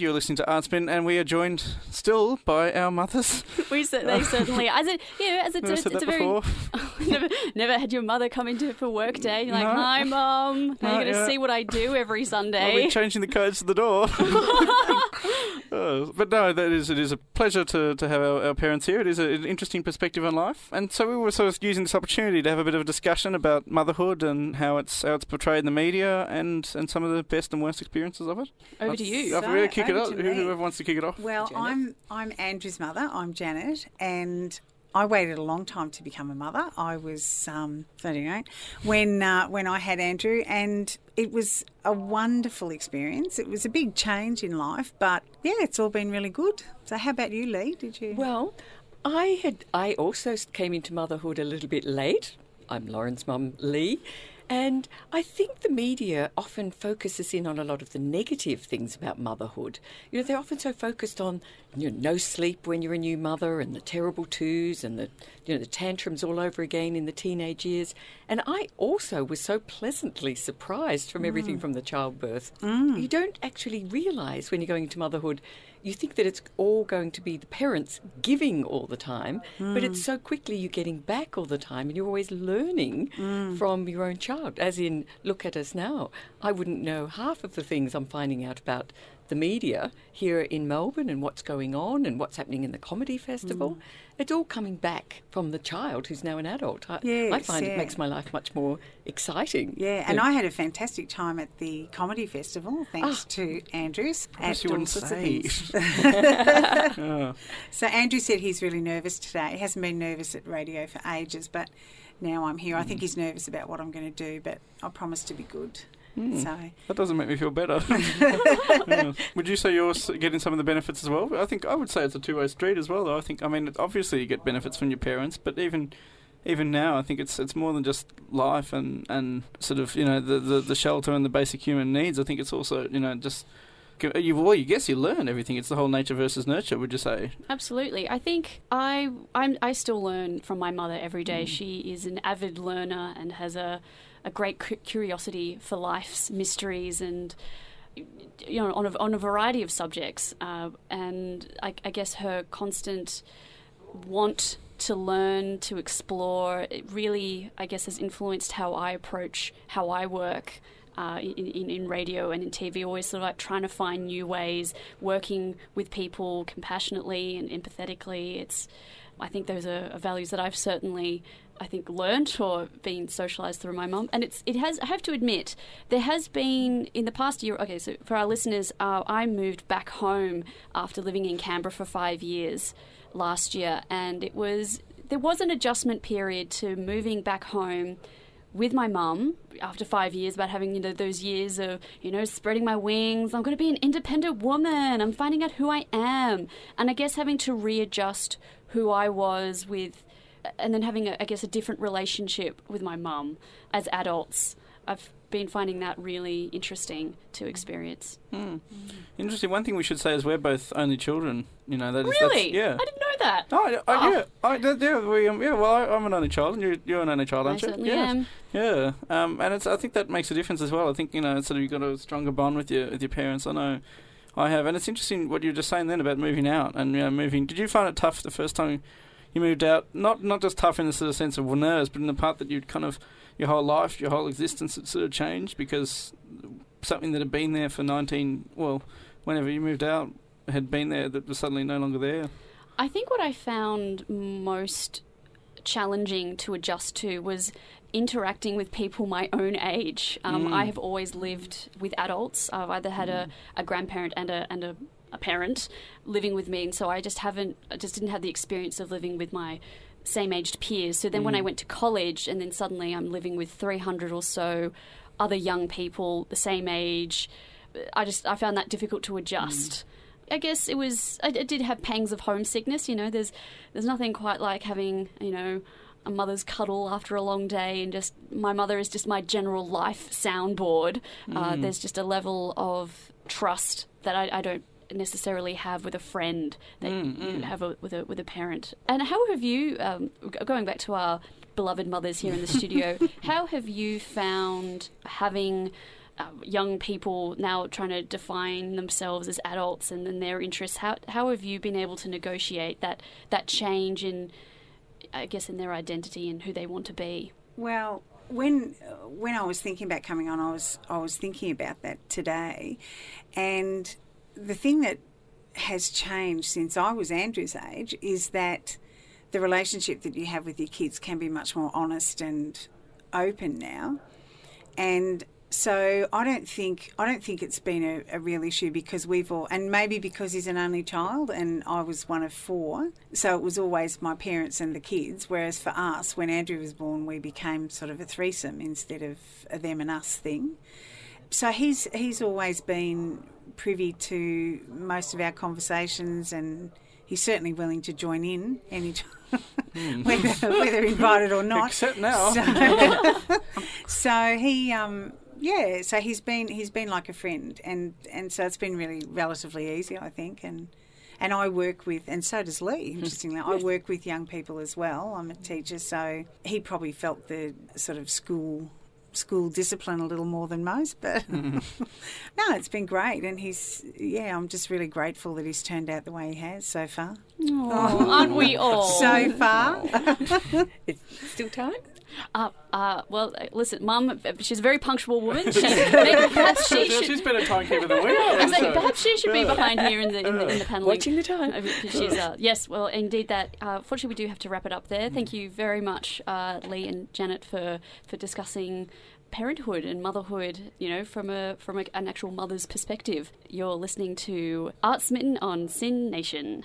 You're listening to Artspin, and we are joined still by our mothers. We certainly, certainly, as it, you know, as it's, Never a, said it's that a very, before. never, never had your mother come into for work day. You're like, No. hi, mum. Now No, you're going to yeah. see what I do every Sunday. be changing the codes to the door. Oh, but no, that is it is a pleasure to, to have our, our parents here. It is a, an interesting perspective on life, and so we were sort of using this opportunity to have a bit of a discussion about motherhood and how it's how it's portrayed in the media, and, and some of the best and worst experiences of it. Over to you. I'll really kick it over off. to Who- me. Whoever wants to kick it off. Well, I'm I'm Andrew's mother. I'm Janet, and I waited a long time to become a mother. I was um, 38 when uh, when I had Andrew, and it was a wonderful experience. It was a big change in life, but yeah, it's all been really good. So, how about you, Lee? Did you? Well, I had I also came into motherhood a little bit late. I'm Lauren's mum, Lee. And I think the media often focuses in on a lot of the negative things about motherhood. You know, they're often so focused on you know, no sleep when you're a new mother and the terrible twos and the you know the tantrums all over again in the teenage years. And I also was so pleasantly surprised from everything mm. from the childbirth. Mm. You don't actually realise when you're going into motherhood you think that it's all going to be the parents giving all the time, but it's mm. so quickly you're getting back all the time and you're always learning from your own child. As in, look at us now. I wouldn't know half of the things I'm finding out about the media here in Melbourne and what's going on and what's happening in the comedy festival. It's all coming back from the child who's now an adult. I, I find yeah. it makes my life much more exciting. yeah, and I had a fantastic time at the comedy festival thanks Ah. to Andrews. at you wouldn't say. things. So Andrew said he's really nervous today. He hasn't been nervous at radio for ages, but now I'm here. I think mm. he's nervous about what I'm going to do, but I promise to be good. Mm. So That doesn't make me feel better. Yeah. Would you say you're s- getting some of the benefits as well? I think I would say it's a two-way street as well. Though I think I mean obviously you get benefits from your parents, but even even now I think it's it's more than just life and, and sort of you know the, the the shelter and the basic human needs. I think it's also you know just you well you guess you learn everything. It's the whole nature versus nurture. Would you say? Absolutely. I think I I'm, I still learn from my mother every day. She is an avid learner and has a, a great cu- curiosity for life's mysteries and you know on a, on a variety of subjects. Uh, and I, I guess her constant want to learn, to explore, it really, I guess, has influenced how I approach how I work. Uh, in, in, radio and in TV, always sort of like trying to find new ways, working with people compassionately and empathetically. It's, I think those are, values that I've certainly, I think, learned or been socialised through my mum. And it's, it has, I have to admit, there has been in the past year. Okay, so for our listeners, uh, I moved back home after living in Canberra for five years last year, and it was there was an adjustment period to moving back home with my mum after five years about having you know those years of you know spreading my wings. I'm going to be an independent woman. I'm finding out who i am. And i guess having to readjust who i was with and then having a, i guess a different relationship with my mum as adults i've been finding that really interesting to experience Interesting. One thing we should say is we're both only children. You know that is that's- really yeah. i didn't know that Oh, I, I, Oh. yeah, I, yeah, we, um, yeah. Well, I, I'm an only child, and you're, you're an only child, aren't you? certainly Yes. am Yeah, um, and it's. I think that makes a difference as well. I think you know, sort of, you've got a stronger bond with your with your parents. I know, I have, and it's interesting what you were just saying then about moving out and you know, moving. Did you find it tough the first time you moved out? Not not just tough in the sort of sense of nerves, but in the part that you'd kind of your whole life, your whole existence had sort of changed because something that had been there for 19, well, whenever you moved out, had been there that was suddenly no longer there. I think what I found most challenging to adjust to was interacting with people my own age. Um, Mm. I have always lived with adults. I've either had a, a grandparent and a and a, a parent living with me, and so I just haven't, I just didn't have the experience of living with my same aged peers. So then when I mm. went to college, and then suddenly I'm living with 300 or so other young people the same age. I just I found that difficult to adjust. Mm. I guess it was. I, I did have pangs of homesickness. You know, there's there's nothing quite like having you know a mother's cuddle after a long day, and just my mother is just my general life soundboard. Uh, mm. there's just a level of trust that I, I don't necessarily have with a friend that you have a, with a with a parent. And how have you, um, going back to our beloved mothers here in the studio, how have you found having uh, young people now trying to define themselves as adults and, and their interests. How how have you been able to negotiate that that change in, I guess, in their identity and who they want to be? Well, when when I was thinking about coming on, I was I was thinking about that today, and the thing that has changed since I was Andrew's age is that the relationship that you have with your kids can be much more honest and open now, and so I don't think I don't think it's been a, a, real issue because we've all and maybe because he's an only child and I was one of four, so it was always my parents and the kids. Whereas for us, when Andrew was born, we became sort of a threesome instead of a them and us thing. So he's he's always been privy to most of our conversations and he's certainly willing to join in anytime, mm. whether, whether invited or not. Except now. So, so he, um, yeah, so he's been he's been like a friend, and and so it's been really relatively easy, I think, and. And I work with, and so does Lee, interestingly. I work with young people as well. I'm a teacher, so he probably felt the sort of school school discipline a little more than most, but mm-hmm. no, it's been great. And he's, yeah, I'm just really grateful that he's turned out the way he has so far. Oh, aren't we all? So far. it's still time? Uh, uh, well, uh, listen, Mum, she's a very punctual woman. She, perhaps she should, she's been a timekeeper the week. so. perhaps she should be behind here in the in the, in the panel. Watching the time. She's, uh, yes, well, indeed. That uh, fortunately, we do have to wrap it up there. Thank you very much, uh, Lee and Janet, for for discussing parenthood and motherhood, you know, from a from a, an actual mother's perspective. You're listening to Art Smitten on SYN Nation.